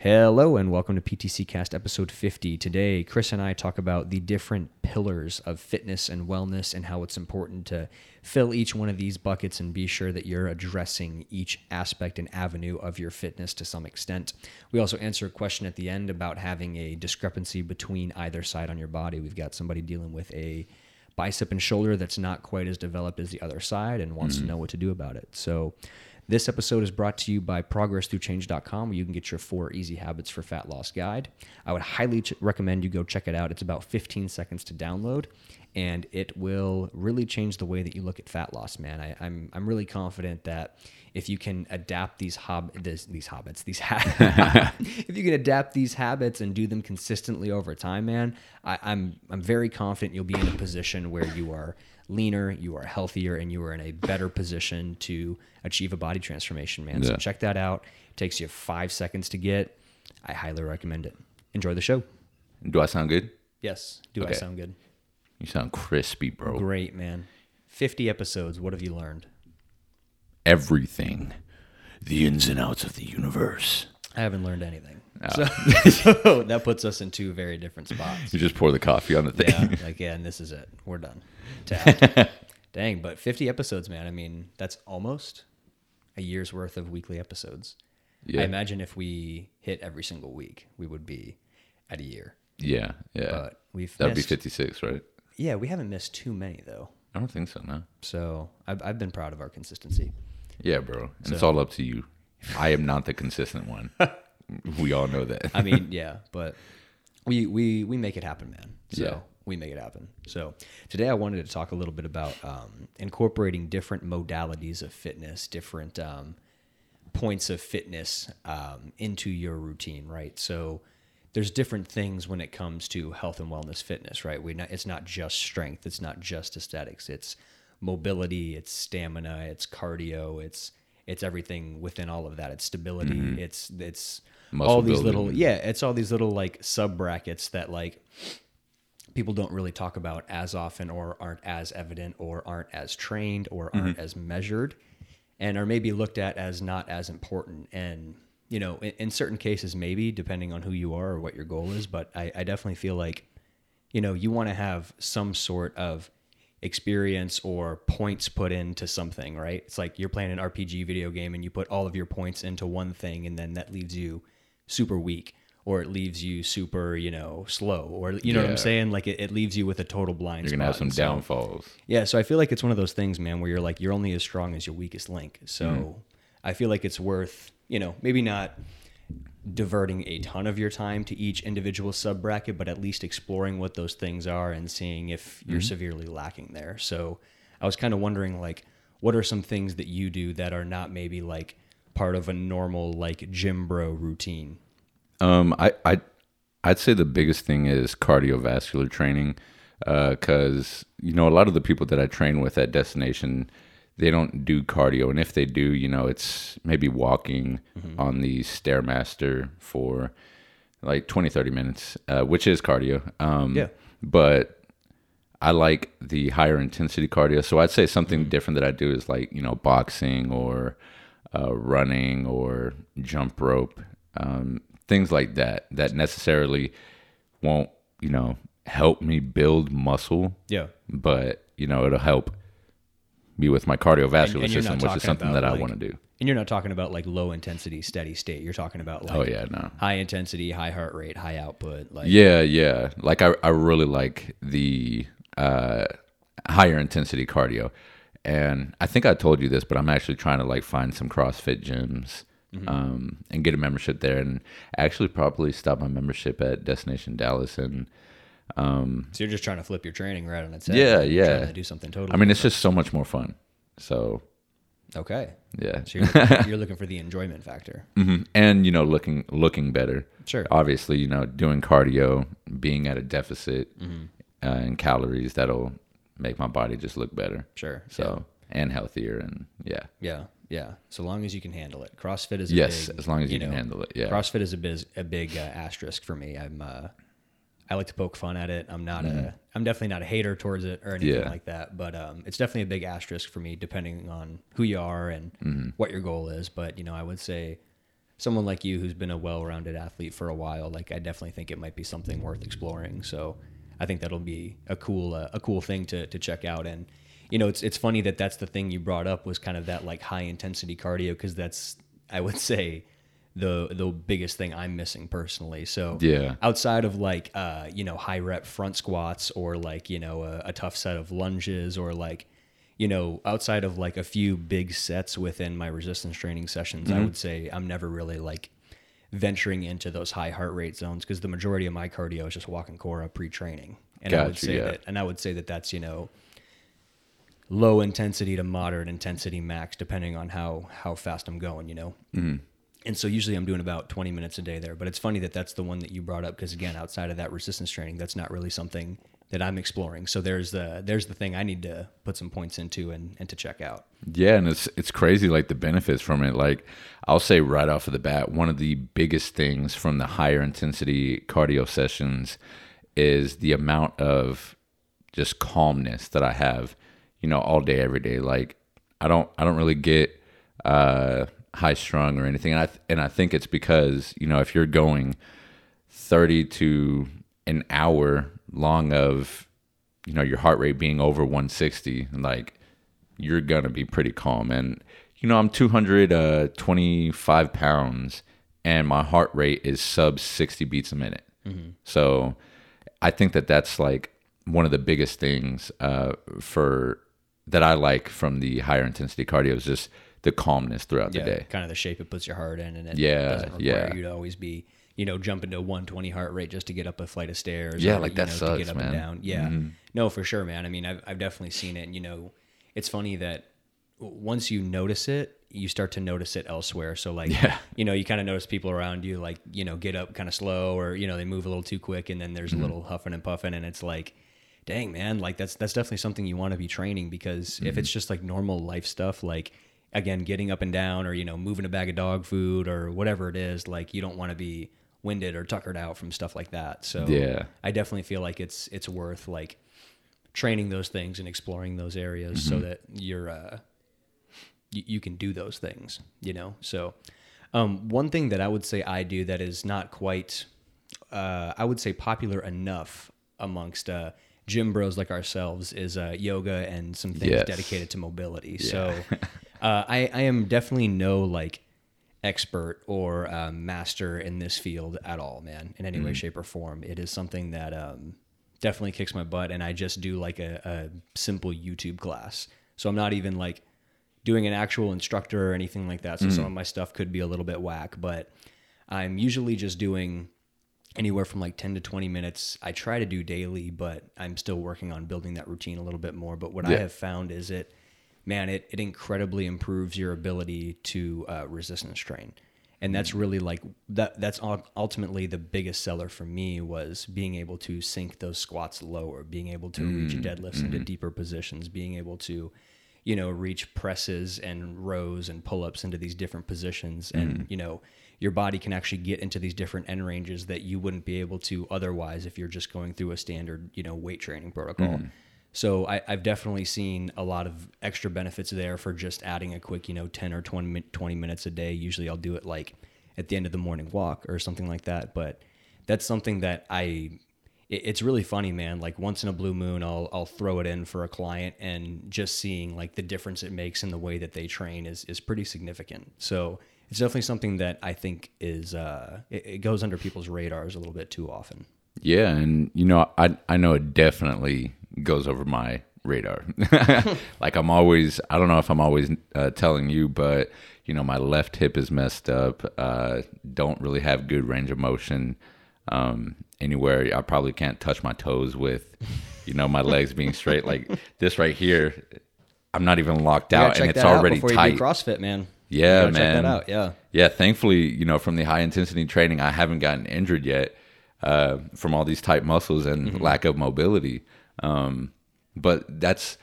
Hello and welcome to PTC Cast episode 50. Today, Chris and I talk about the different pillars of fitness and wellness and how it's important to fill each one of these buckets and be sure that you're addressing each aspect and avenue of your fitness to some extent. We also answer a question at the end about having a discrepancy between either side on your body. We've got somebody dealing with a bicep and shoulder that's not quite as developed as the other side and wants to mm. know what to do about it. So, this episode is brought to you by progressthroughchange.com, where you can get your four easy habits for fat loss guide. I would highly ch- recommend you go check it out. It's about 15 seconds to download, and it will really change the way that you look at fat loss, man. I, I'm, I'm really confident that if you can adapt these hob this, these hobbits, these ha- if you can adapt these habits and do them consistently over time, man, I, I'm I'm very confident you'll be in a position where you are leaner, you are healthier, and you are in a better position to achieve a body transformation, man. So check that out. It takes you five seconds to get. I highly recommend it. Enjoy the show. Do I sound good? Yes. Do I sound good? You sound crispy, bro. Great, man. 50 episodes. What have you learned? Everything. The ins and outs of the universe. I haven't learned anything. Oh. So, so that puts us in two very different spots. You just pour the coffee on the thing. Yeah, like yeah, and this is it. We're done. Dang, but 50 episodes, man. I mean, that's almost a year's worth of weekly episodes. Yeah. I imagine if we hit every single week, we would be at a year. yeah, yeah. But we've That'd be 56, right? Yeah, we haven't missed too many though. I don't think so, no. So I've, I've been proud of our consistency. Yeah, bro. And it's all up to you. I am not the consistent one. we all know that. I mean, yeah, but we we we make it happen, man. So Yeah. we make it happen. So today I wanted to talk a little bit about um, incorporating different modalities of fitness, different um, points of fitness um, into your routine, right? So there's different things when it comes to health and wellness fitness, right? We not, it's not just strength, it's not just aesthetics, it's mobility, it's stamina, it's cardio, it's it's everything within all of that. It's stability, mm-hmm. it's it's Muscle all these building. little yeah, it's all these little like sub brackets that like people don't really talk about as often or aren't as evident or aren't as trained or mm-hmm. aren't as measured and are maybe looked at as not as important and you know in, in certain cases maybe depending on who you are or what your goal is but i, I definitely feel like you know you want to have some sort of experience or points put into something right it's like you're playing an rpg video game and you put all of your points into one thing and then that leaves you super weak or it leaves you super you know slow or you know what i'm saying like it, it leaves you with a total blind You're going to have some so- downfalls. yeah, so I feel like it's one of those things, man, where you're like you're only as strong as your weakest link. So Mm-hmm. I feel like it's worth, you know, maybe not diverting a ton of your time to each individual sub bracket, but at least exploring what those things are and seeing if you're Mm-hmm. severely lacking there. So I was kind of wondering like what are some things that you do that are not maybe like part of a normal like gym bro routine? Um, I, I, I'd say the biggest thing is cardiovascular training, because you know a lot of the people that I train with at Destination, they don't do cardio, and if they do, you know, it's maybe walking on the stairmaster for like 20, 30 minutes, uh, which is cardio. Um, Yeah. but I like the higher intensity cardio. So I'd say something different that I do is like, you know, boxing or uh, running or jump rope, um, things like that, that necessarily won't, you know, help me build muscle, Yeah. but, you know, it'll help me with my cardiovascular and you're system, which is something that I like- want to do. And you're not talking about like low intensity steady state. You're talking about like Oh, yeah, no. high intensity, high heart rate, high output. Like Yeah, yeah. Like I, I really like the uh, higher intensity cardio, and I think I told you this, but I'm actually trying to like find some CrossFit gyms um, and get a membership there, and actually probably stop my membership at Destination Dallas. And So you're just trying to flip your training right on its head. Yeah, yeah. Trying to do something totally. I mean, it's just so much more fun. So okay. yeah, So you're looking, you're looking for the enjoyment factor. Mhm. and you know, looking looking better. Sure. Obviously, you know, doing cardio, being at a deficit uh, in calories, that'll make my body just look better. Sure. So and healthier and yeah. Yeah. Yeah. So long as you can handle it. CrossFit is a Yes, big, as long as you, can know, handle it. Yeah. CrossFit is a biz, a big uh, asterisk for me. I'm uh, I like to poke fun at it. I'm not a I'm definitely not a hater towards it or anything Mm-hmm. Yeah. like that. But um, it's definitely a big asterisk for me, depending on who you are and Mm-hmm. what your goal is. But you know, I would say someone like you who's been a well-rounded athlete for a while, like I definitely think it might be something worth exploring. So I think that'll be a cool uh, a cool thing to to check out. And you know, it's it's funny that that's the thing you brought up was kind of that like high intensity cardio because that's I would say the the biggest thing I'm missing personally. So Yeah. outside of like uh, you know high rep front squats or like you know a, a tough set of lunges or like you know outside of like a few big sets within my resistance training sessions, Mm-hmm. I would say I'm never really like venturing into those high heart rate zones because the majority of my cardio is just walking Cora pre-training, and I would say yeah. that and I would say that that's you know low intensity to moderate intensity max depending on how how fast I'm going, you know. Mm-hmm. And so usually I'm doing about 20 minutes a day there, but it's funny that that's the one that you brought up because again, outside of that resistance training, that's not really something that I'm exploring. So there's the there's the thing I need to put some points into and and to check out. Yeah, and it's it's crazy like the benefits from it. Like I'll say right off of the bat, one of the biggest things from the higher intensity cardio sessions is the amount of just calmness that I have, you know, all day every day. Like I don't I don't really get uh high strung or anything. And I th- and I think it's because, you know, if you're going 30 to an hour long of you know your heart rate being over 160 like you're gonna be pretty calm. And you know i'm 225 pounds and my heart rate is sub 60 beats a minute. So i think that that's like one of the biggest things uh, for that i like from the higher intensity cardio is just the calmness throughout the day kind of the shape it puts your heart in, and it Yeah, doesn't require yeah. you to always be, you know, jumping to 120 heart rate just to get up a flight of stairs. Yeah, or, like you that know, to sucks, get up man. Mm-hmm. and down. Yeah, no, for sure, man. I mean, I've I've definitely seen it, and you know, it's funny that once you notice it, you start to notice it elsewhere. So like, Yeah. you know, you kind of notice people around you, like, you know, get up kind of slow, or you know, they move a little too quick, and then there's Mm-hmm. a little huffing and puffing, and it's like. Dang man, like that's that's definitely something you want to be training because Mm-hmm. if it's just like normal life stuff, like again getting up and down or you know moving a bag of dog food or whatever it is like you don't want to be winded or tuckered out from stuff like that. So Yeah. i definitely feel like it's it's worth like training those things and exploring those areas so that you're uh you, you can do those things you know? So um one thing that i would say i do that is not quite uh i would say popular enough amongst uh gym bros like ourselves is uh yoga and some things Yes. dedicated to mobility. So uh, I, I am definitely no like expert or um, master in this field at all, man, in any way, shape, or form. It is something that um, definitely kicks my butt, and I just do like a, a simple YouTube class. So I'm not even like doing an actual instructor or anything like that. So some of my stuff could be a little bit whack, but I'm usually just doing anywhere from like 10 to 20 minutes. I try to do daily, but I'm still working on building that routine a little bit more. But what I have found is it, man, it, it incredibly improves your ability to uh, resistance train. And that's mm. really like that. That's ultimately the biggest seller for me was being able to sink those squats lower, being able to reach mm. deadlifts into mm-hmm. deeper positions, being able to, you know, reach presses and rows and pull ups into these different positions. And, mm. you know, your body can actually get into these different end ranges that you wouldn't be able to otherwise if you're just going through a standard, you know, weight training protocol. So I, I've definitely seen a lot of extra benefits there for just adding a quick, you know, 10 or 20, 20 minutes a day. Usually I'll do it like at the end of the morning walk or something like that. But that's something that I, it- it's really funny, man. Like once in a blue moon, I'll, I'll throw it in for a client and just seeing like the difference it makes in the way that they train is, is pretty significant. So it's definitely something that I think is, uh, it, it goes under people's radars a little bit too often. Yeah, and you know, I I know it definitely goes over my radar. like I'm always, I don't know if I'm always uh, telling you, but you know, my left hip is messed up. Uh, don't really have good range of motion um, anywhere. I probably can't touch my toes with, you know, my legs being straight. Like this right here, I'm not even locked out, and it's out already before tight. CrossFit, man. Yeah, man. Check that out. Yeah. Yeah, thankfully, you know, from the high intensity training, I haven't gotten injured yet uh, from all these tight muscles and lack of mobility. Um, but that's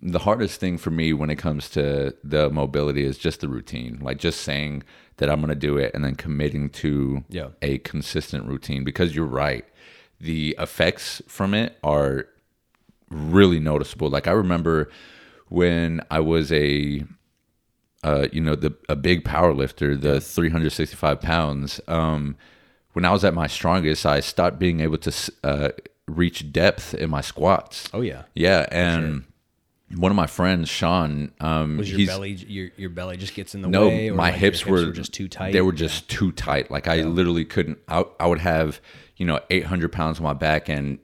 the hardest thing for me when it comes to the mobility is just the routine, like just saying that I'm going to do it and then committing to Yeah. a consistent routine. Because you're right, the effects from it are really noticeable. Like I remember when I was a uh, you know, the a big power lifter, the 365 pounds. Um, when I was at my strongest, I stopped being able to uh, reach depth in my squats. Oh yeah. Yeah, and one of my friends, Sean, um, Was your belly your your belly just gets in the no, way? No, my like, your hips, were, just too tight. They were just too tight. Like I literally couldn't. I, I would have you know 800 pounds on my back, and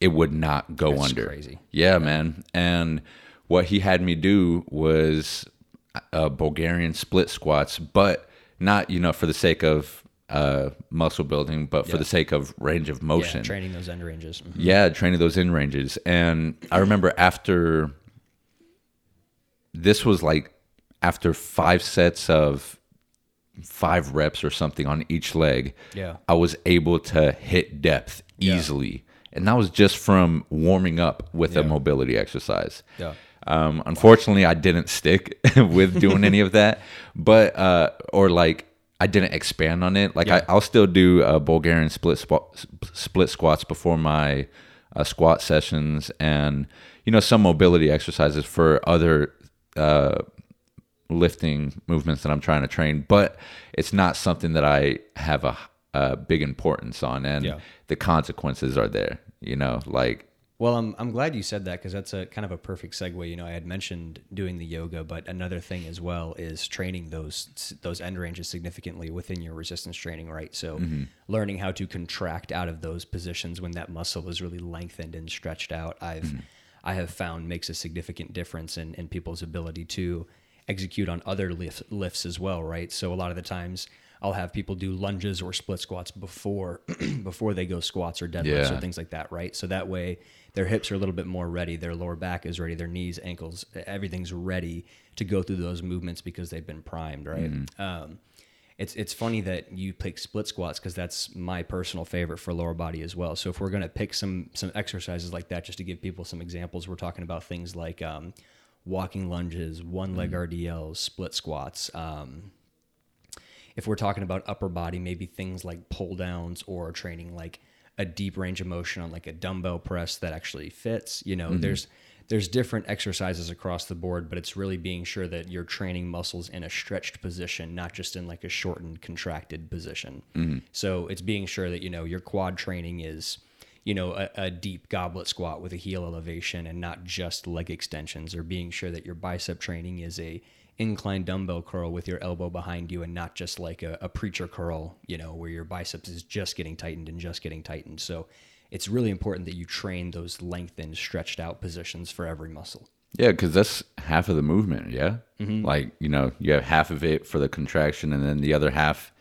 it would not go That's under. crazy. Yeah, man. And what he had me do was uh, Bulgarian split squats, but not you know for the sake of uh, muscle building, but for the sake of range of yeah, motion. training those end ranges. Mhm. Yeah, training those end ranges. And I remember after this was like after five sets of five reps or something on each leg, Yeah. I was able to hit depth easily. And that was just from warming up with a mobility exercise. Yeah. Um, unfortunately, I didn't stick with doing any of that, but uh, or like I didn't expand on it. Like Yeah. I, I'll still do uh, Bulgarian split squat, split squats before my uh, squat sessions, and you know some mobility exercises for other uh, lifting movements that I'm trying to train. But it's not something that I have a, a big importance on, and Yeah. the consequences are there. You know, like Well, I'm I'm glad you said that because that's a kind of a perfect segue. You know, I had mentioned doing the yoga, but another thing as well is training those those end ranges significantly within your resistance training, right? So, mm-hmm. learning how to contract out of those positions when that muscle is really lengthened and stretched out, I've mm-hmm. I have found makes a significant difference in in people's ability to execute on other lift, lifts as well, right? So a lot of the times. I'll have people do lunges or split squats before before they go squats or deadlifts or things like that, right? So that way their hips are a little bit more ready, their lower back is ready, their knees, ankles, everything's ready to go through those movements because they've been primed, right? Um, it's it's funny that you pick split squats because that's my personal favorite for lower body as well. So if we're gonna pick some some exercises like that, just to give people some examples, we're talking about things like um, walking lunges, one leg RDLs, split squats. Um, if we're talking about upper body, maybe things like pull downs or training like a deep range of motion on like a dumbbell press that actually fits. You know, mm-hmm. there's there's different exercises across the board, but it's really being sure that you're training muscles in a stretched position, not just in like a shortened, contracted position. Mm-hmm. So it's being sure that you know your quad training is you know, a, a deep goblet squat with a heel elevation and not just leg extensions, or being sure that your bicep training is a inclined dumbbell curl with your elbow behind you and not just like a, a preacher curl, you know, where your biceps is just getting tightened and just getting tightened. So it's really important that you train those lengthened, stretched out positions for every muscle. Yeah, because that's half of the movement. Yeah, Mm-hmm. like you know, you have half of it for the contraction, and then the other half,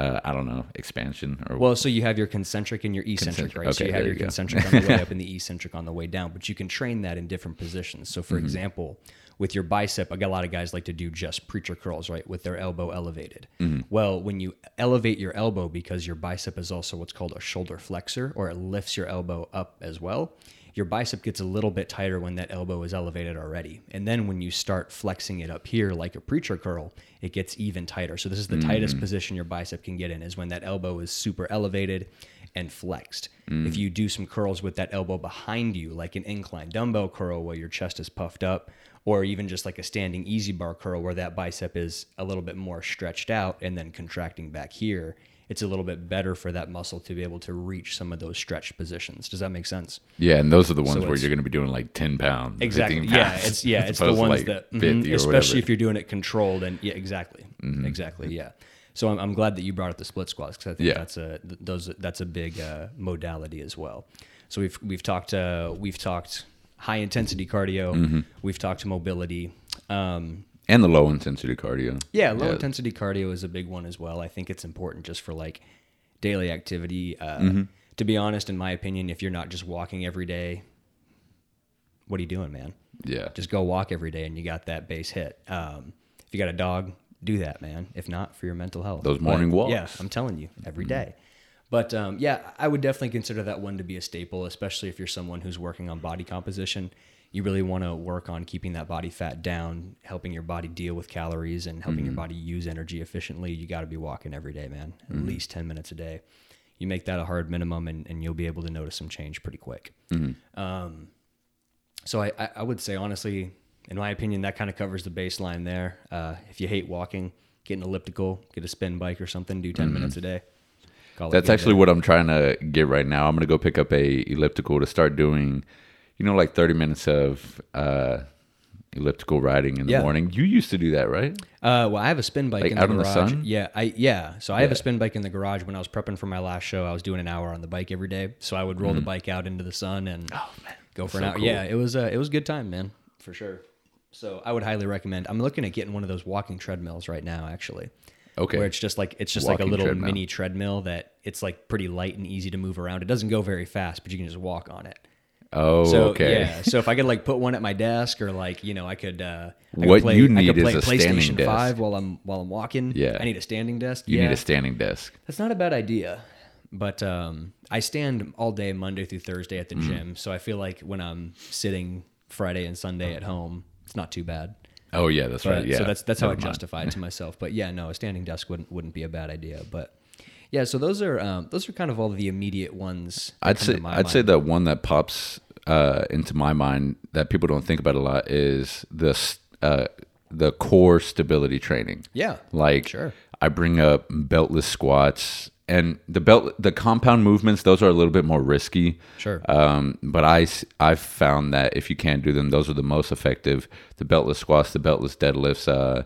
uh, I don't know, expansion or Well, so you have your concentric and your eccentric, Concentric. right? so Okay, you have your you concentric on the way up and the eccentric on the way down, but you can train that in different positions. So, Mm-hmm. for example, with your bicep, I got a lot of guys like to do just preacher curls, right, with their elbow elevated. Mm-hmm. Well, when you elevate your elbow because your bicep is also what's called a shoulder flexor, or it lifts your elbow up as well. Your bicep gets a little bit tighter when that elbow is elevated already. And then when you start flexing it up here like a preacher curl, it gets even tighter. So this is the mm. tightest position your bicep can get in is when that elbow is super elevated and flexed. Mm. If you do some curls with that elbow behind you, like an incline dumbbell curl where your chest is puffed up, or even just like a standing EZ bar curl where that bicep is a little bit more stretched out and then contracting back here, it's a little bit better for that muscle to be able to reach some of those stretched positions. Does that make sense? yeah, and those are the ones where you're going to be doing like ten pounds, Exactly. 15 Yeah, it's yeah, it's the ones like, that, mhm, 50 or whatever. Mm-hmm. especially if you're doing it controlled and yeah, exactly, exactly, yeah. So I'm, I'm glad that you brought up the split squats because I think Yeah. that's a those that's a big uh, modality as well. So we've we've talked uh, we've talked high intensity cardio, Mm-hmm. we've talked mobility. Um, and the low intensity cardio. yeah, low Yeah. intensity cardio is a big one as well. I think it's important just for like daily activity. Uh, Mm-hmm. To be honest, in my opinion, if you're not just walking every day, what are you doing, man? Yeah, just go walk every day and you got that base hit. Um, if you got a dog, do that, man. If not, for your mental health. Those morning But, walks. Yeah, I'm telling you, every day. But um, yeah, I would definitely consider that one to be a staple, especially if you're someone who's working on body composition. You really want to work on keeping that body fat down, helping your body deal with calories, and helping your body use energy efficiently. You got to be walking every day, man. At least 10 minutes a day. You make that a hard minimum, and, and you'll be able to notice some change pretty quick. Um, so I, I, would say honestly, in my opinion, that kind of covers the baseline there. Uh, if you hate walking, get an elliptical, get a spin bike or something, do 10 minutes a day. That's actually what I'm trying to get right now. I'm gonna go pick up a elliptical to start doing, you know, like 30 minutes of uh, elliptical riding in the Yeah. morning. You used to do that, right? Uh, well, I have a spin bike Like in out the in the sun? Yeah, I yeah. So I have a spin bike in the garage. When I was prepping for my last show, I was doing an hour on the bike every day. So I would roll the bike out into the sun and go for Mm-hmm. Oh, That's an so hour. cool. Yeah, it was uh, it was a good time, man, for sure. So I would highly recommend. I'm looking at getting one of those walking treadmills right now, actually. Okay. Where it's just like it's just like a little treadmill. mini treadmill that it's like pretty light and easy to move around. It doesn't go very fast, but you can just walk on it. Oh, So okay. yeah, so if I could like put one at my desk or like you know I could uh, I could What play, you I could need play is a standing desk. Five while I'm while I'm walking. Yeah. I need a standing desk. You yeah, need a standing desk. that's not a bad idea. But um, I stand all day Monday through Thursday at the Mm. gym, so I feel like when I'm sitting Friday and Sunday at home, it's not too bad. Oh yeah, that's But, right. Yeah. So that's that's how I Never mind. justify it to myself. But yeah, no, a standing desk wouldn't wouldn't be a bad idea. But yeah, so those are um, those are kind of all the immediate ones. I'd say I'd say mind. the one that pops uh, into my mind that people don't think about a lot is the uh, the core stability training. yeah, Like Sure. I bring up beltless squats and the belt the compound movements those are a little bit more risky. Sure. Um, but i've found that if you can't do them, those are the most effective. The beltless squats, the beltless deadlifts, uh,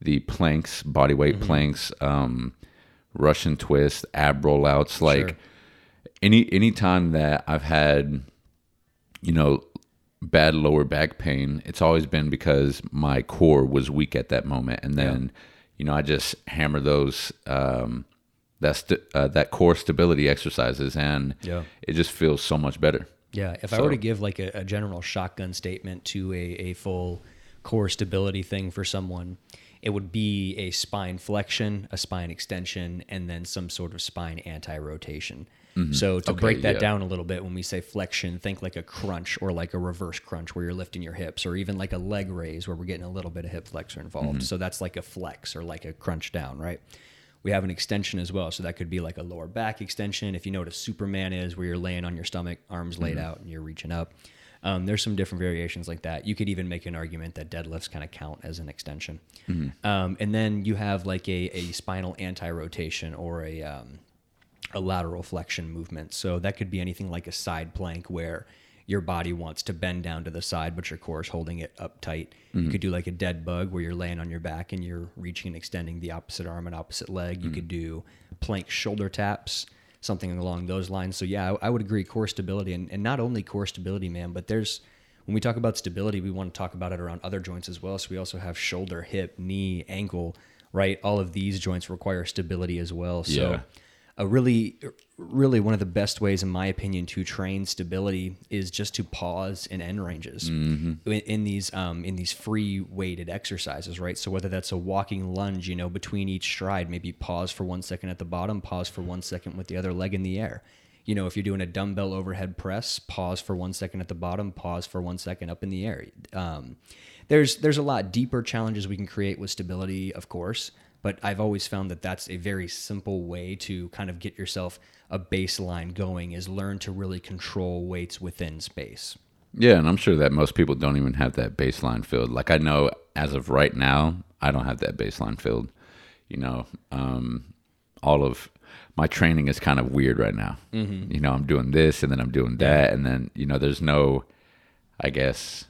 the planks, body weight Mm-hmm. planks, um, Russian twist, ab rollouts, like Sure. any any time that I've had, you know, bad lower back pain, it's always been because my core was weak at that moment, and then, you know, I just hammer those um, that st- uh, that core stability exercises, and Yeah. it just feels so much better. Yeah, if I were to give like a, a general shotgun statement to a, a full core stability thing for someone, it would be a spine flexion, a spine extension, and then some sort of spine anti rotation. Mm-hmm. So to Okay, break that yeah. down a little bit, when we say flexion, think like a crunch or like a reverse crunch where you're lifting your hips, or even like a leg raise where we're getting a little bit of hip flexor involved. Mm-hmm. So that's like a flex or like a crunch down, right? We have an extension as well. So that could be like a lower back extension. If you know what a Superman is, where you're laying on your stomach, arms laid mm-hmm. out, and you're reaching up. Um, there's some different variations like that. You could even make an argument that deadlifts kind of count as an extension. Um, and then you have like a, a spinal anti rotation or a, um, a lateral flexion movement. So that could be anything like a side plank where your body wants to bend down to the side, but your core is holding it up tight. You could do like a dead bug where you're laying on your back and you're reaching and extending the opposite arm and opposite leg. You could do plank shoulder taps, something along those lines. So yeah, I, I would agree core stability and, and not only core stability, man, but there's when we talk about stability, we want to talk about it around other joints as well. So we also have shoulder, hip, knee, ankle, right? All of these joints require stability as well. So Yeah. A really really one of the best ways in my opinion to train stability is just to pause in end ranges in, in these um, in these free weighted exercises right? So whether that's a walking lunge you know between each stride maybe pause for one second at the bottom pause for one second with the other leg in the air. You know if you're doing a dumbbell overhead press pause for one second at the bottom pause for one second up in the air. Um, there's there's a lot deeper challenges we can create with stability of course but I've always found that that's a very simple way to kind of get yourself a baseline going is learn to really control weights within space. Yeah, and I'm sure that most people don't even have that baseline filled. Like I know as of right now, I don't have that baseline filled. You know, um, all of my training is kind of weird right now. Mm-hmm. You know, I'm doing this and then I'm doing that, and then you know, there's no, I guess,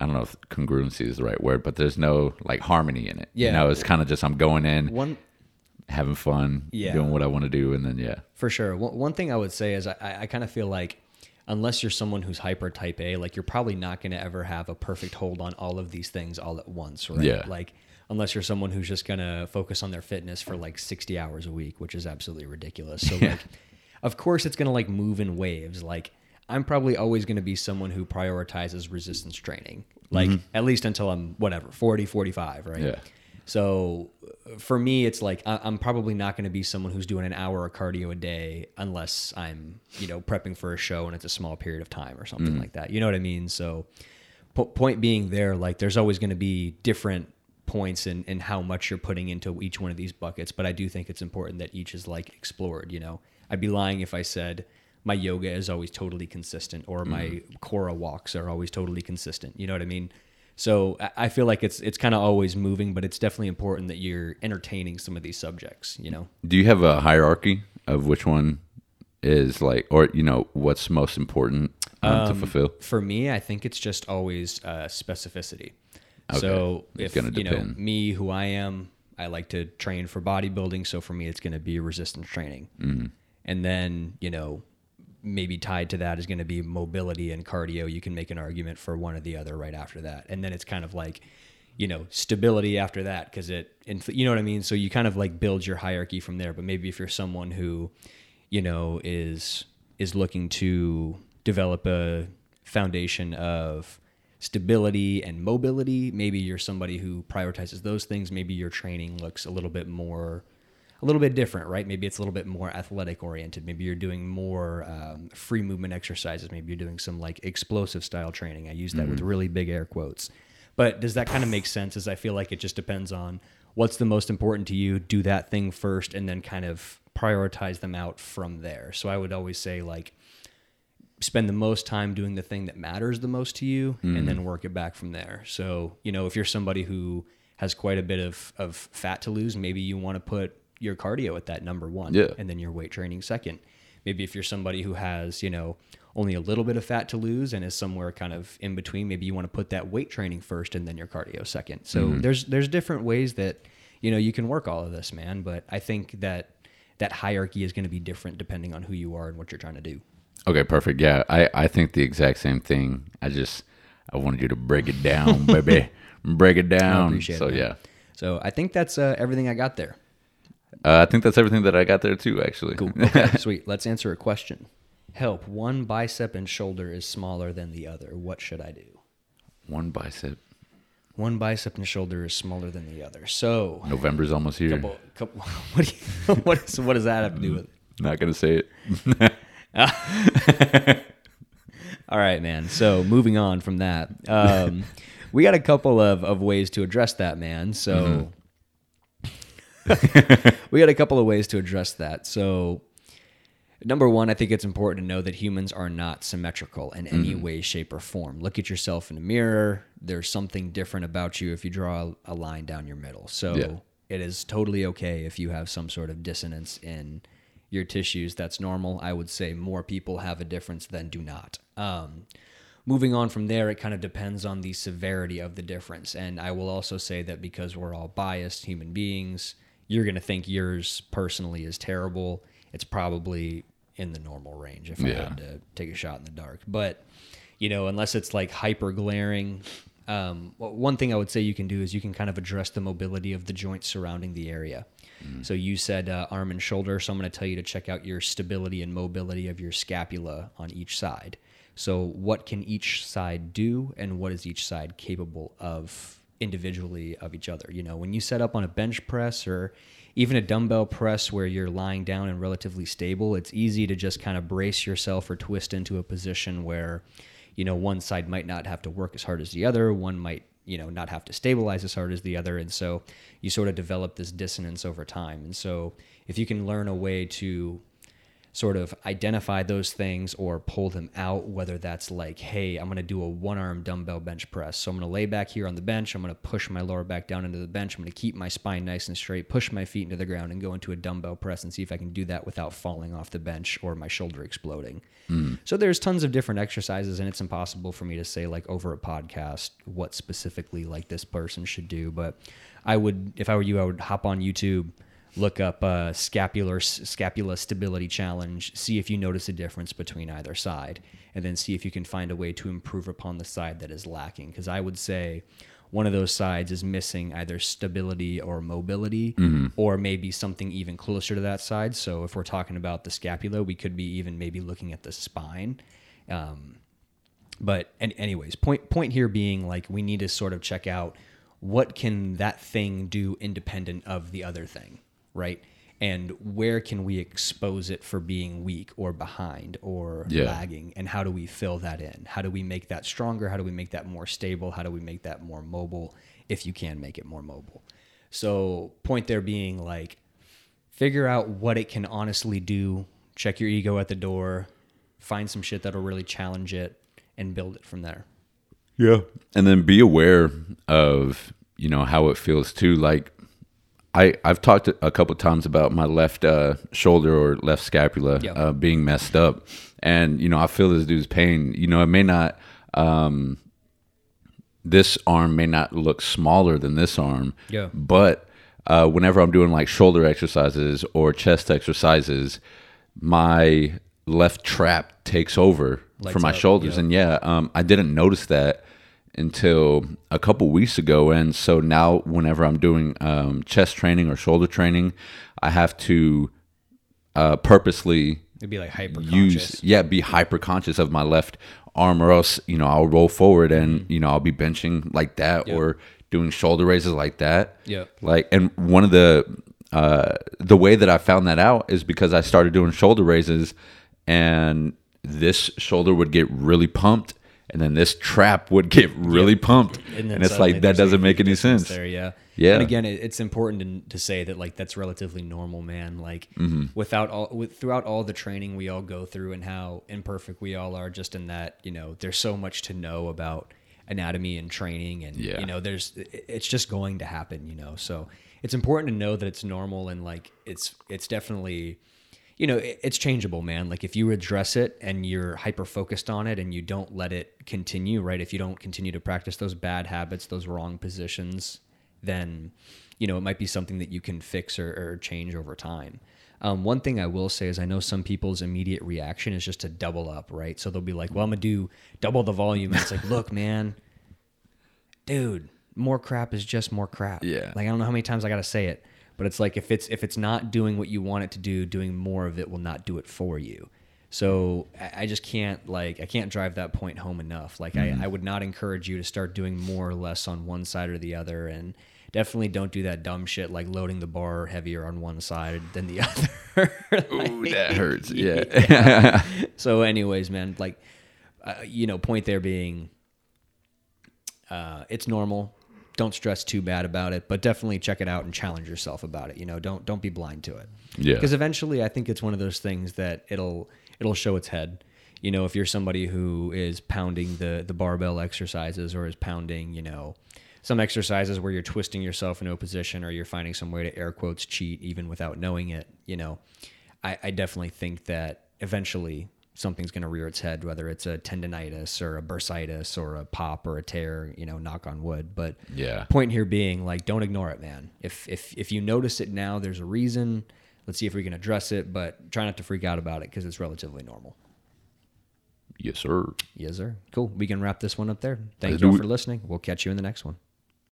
I don't know if congruency is the right word, but there's no like harmony in it. Yeah. you know, it's kind of just I'm going in, One having fun, Yeah. doing what I want to do, and then yeah, For sure. One, one thing I would say is I, I kind of feel like unless you're someone who's hyper type A, like you're probably not going to ever have a perfect hold on all of these things all at once, right? Yeah. Like unless you're someone who's just going to focus on their fitness for like 60 hours a week, which is absolutely ridiculous. So like, of course it's going to like move in waves. Like I'm probably always going to be someone who prioritizes resistance training, like at least until I'm whatever, 40, 45, right? Yeah. So uh, for me, it's like I'm probably not going to be someone who's doing an hour of cardio a day unless I'm, you know, prepping for a show and it's a small period of time or something like that. You know what I mean? So, po- point being, there, like, there's always going to be different points in, in how much you're putting into each one of these buckets. But I do think it's important that each is like explored. You know, I'd be lying if I said my yoga is always totally consistent or my Cora walks are always totally consistent. You know what I mean? So I- feel like it's it's kind of always moving, but it's definitely important that you're entertaining some of these subjects. You know? Do you have a hierarchy of which one is like, or you know, what's most important um, to fulfill? For me, I think it's just always uh, specificity. Okay. So It's if you know depend. me, who I am, I like to train for bodybuilding. So for me, it's going to be resistance training, Mm-hmm. and then you know maybe tied to that is going to be mobility and cardio. You can make an argument for one or the other right after that, and then it's kind of like you know stability after that because it inf- you know what I mean. So you kind of like build your hierarchy from there. But maybe if you're someone who you know is is looking to develop a foundation of stability and mobility maybe you're somebody who prioritizes those things maybe your training looks a little bit more a little bit different right? Maybe it's a little bit more athletic oriented. Maybe you're doing more um, free movement exercises. Maybe you're doing some like explosive style training. I use that with really big air quotes. But does that kind of make sense? As i feel like it just depends on what's the most important to you do that thing first and then kind of prioritize them out from there. So i would always say like spend the most time doing the thing that matters the most to you and then work it back from there. So, you know, if you're somebody who has quite a bit of, of fat to lose, maybe you want to put your cardio at that number one Yeah. and then your weight training second. Maybe if you're somebody who has, you know, only a little bit of fat to lose and is somewhere kind of in between, maybe you want to put that weight training first and then your cardio second. So there's there's different ways that, you know, you can work all of this, man. But I think that that hierarchy is going to be different depending on who you are and what you're trying to do. Okay, perfect. Yeah, I, I think the exact same thing. I just I wanted you to break it down, baby. break it down. appreciate it, so man. yeah, So I think that's uh, everything I got there. Uh, I think that's everything that I got there too. Actually, Cool. Okay, sweet. Let's answer a question. Help. One bicep and shoulder is smaller than the other. What should I do? One bicep. One bicep and shoulder is smaller than the other. So, November's almost here. couple, couple, what, you, what, is, what does that have to do with it? Not gonna say it. All right, man. So moving on from that, um, we got a couple of, of ways to address that, man. So we got a couple of ways to address that. So number one, I think it's important to know that humans are not symmetrical in any way, shape, or form. Look at yourself in the mirror. There's something different about you if you draw a, a line down your middle. So Yeah. it is totally okay if you have some sort of dissonance in your tissues. That's normal. I would say more people have a difference than do not. Um, moving on from there, it kind of depends on the severity of the difference. And I will also say that because we're all biased human beings, you're going to think yours personally is terrible. It's probably in the normal range if I had to take a shot in the dark. But, you know, unless it's like hyper glaring, um, one thing I would say you can do is you can kind of address the mobility of the joints surrounding the area. So you said uh, arm and shoulder, so I'm going to tell you to check out your stability and mobility of your scapula on each side. So what can each side do, and what is each side capable of individually of each other? You know, when you set up on a bench press or even a dumbbell press where you're lying down and relatively stable, it's easy to just kind of brace yourself or twist into a position where, you know, one side might not have to work as hard as the other, one might, you know, not have to stabilize as hard as the other. And so you sort of develop this dissonance over time. And so if you can learn a way to sort of identify those things or pull them out, whether that's like, hey, I'm going to do a one arm dumbbell bench press. So I'm going to lay back here on the bench. I'm going to push my lower back down into the bench. I'm going to keep my spine nice and straight, push my feet into the ground, and go into a dumbbell press and see if I can do that without falling off the bench or my shoulder exploding. Hmm. So there's tons of different exercises, and it's impossible for me to say, like, over a podcast, what specifically like this person should do. But I would, if I were you, I would hop on YouTube look up uh, scapular scapula stability challenge see if you notice a difference between either side and then see if you can find a way to improve upon the side that is lacking. Because i would say one of those sides is missing either stability or mobility or maybe something even closer to that side. So if we're talking about the scapula we could be even maybe looking at the spine. Um, but an anyways point point here being like we need to sort of check out what can that thing do independent of the other thing right and where can we expose it for being weak or behind or Yeah. lagging and how do we fill that in how do we make that stronger how do we make that more stable how do we make that more mobile if you can make it more mobile so point there being like figure out what it can honestly do check your ego at the door find some shit that'll really challenge it and build it from there. Yeah. And then be aware of, you know, how it feels too. Like I, I've talked a couple times about my left uh, shoulder or left scapula Yeah. uh, being messed up. And, you know, I feel this dude's pain. You know, it may not, um, this arm may not look smaller than this arm. Yeah. But uh, whenever I'm doing like shoulder exercises or chest exercises, my left trap takes over for my up, shoulders. yeah. And yeah, um, I didn't notice that until a couple weeks ago. And so now, whenever I'm doing um, chest training or shoulder training, I have to uh, purposely It'd be like hyper use yeah be hyper conscious of my left arm or else you know i'll roll forward and you know i'll be benching like that Yep. or doing shoulder raises like that yeah like and one of the uh the way that i found that out is because i started doing shoulder raises and this shoulder would get really pumped and then this trap would get really pumped and, then it's like that doesn't make any sense There, yeah, Yeah. And again, it, it's important to, to say that like that's relatively normal, man. Like Mm-hmm. without all with, throughout all the training we all go through and how imperfect we all are, just in that you know there's so much to know about anatomy and training, and Yeah. you know there's it's just going to happen, you know. So it's important to know that it's normal and like it's it's definitely you know it, it's changeable man. Like if you address it and you're hyper focused on it and you don't let it continue right? If you don't continue to practice those bad habits those wrong positions then you know it might be something that you can fix or, or change over time. Um, one thing i will say is i know some people's immediate reaction is just to double up right? So they'll be like well i'm gonna do double the volume. And it's like look man dude more crap is just more crap. Yeah. like i don't know how many times i gotta say it but it's like if it's if it's not doing what you want it to do doing more of it will not do it for you. So i, just can't like i can't drive that point home enough. Like I, I would not encourage you to start doing more or less on one side or the other. And definitely don't do that dumb shit like loading the bar heavier on one side than the other. Ooh, that hurts yeah. So anyways man like uh, you know point there being uh, it's normal don't stress too bad about it but definitely check it out and challenge yourself about it you know? Don't don't be blind to it. Yeah. because eventually i think it's one of those things that it'll it'll show its head. You know if you're somebody who is pounding the the barbell exercises or is pounding you know some exercises where you're twisting yourself into a position or you're finding some way to air quotes cheat even without knowing it you know i, I definitely think that eventually something's going to rear its head whether it's a tendonitis or a bursitis or a pop or a tear you know knock on wood. But Yeah. point here being like don't ignore it man. If if if you notice it now there's a reason. Let's see if we can address it but try not to freak out about it because it's relatively normal. Yes sir. Yes sir. Cool. We can wrap this one up there. Thank Let's you all for listening. We'll catch you in the next one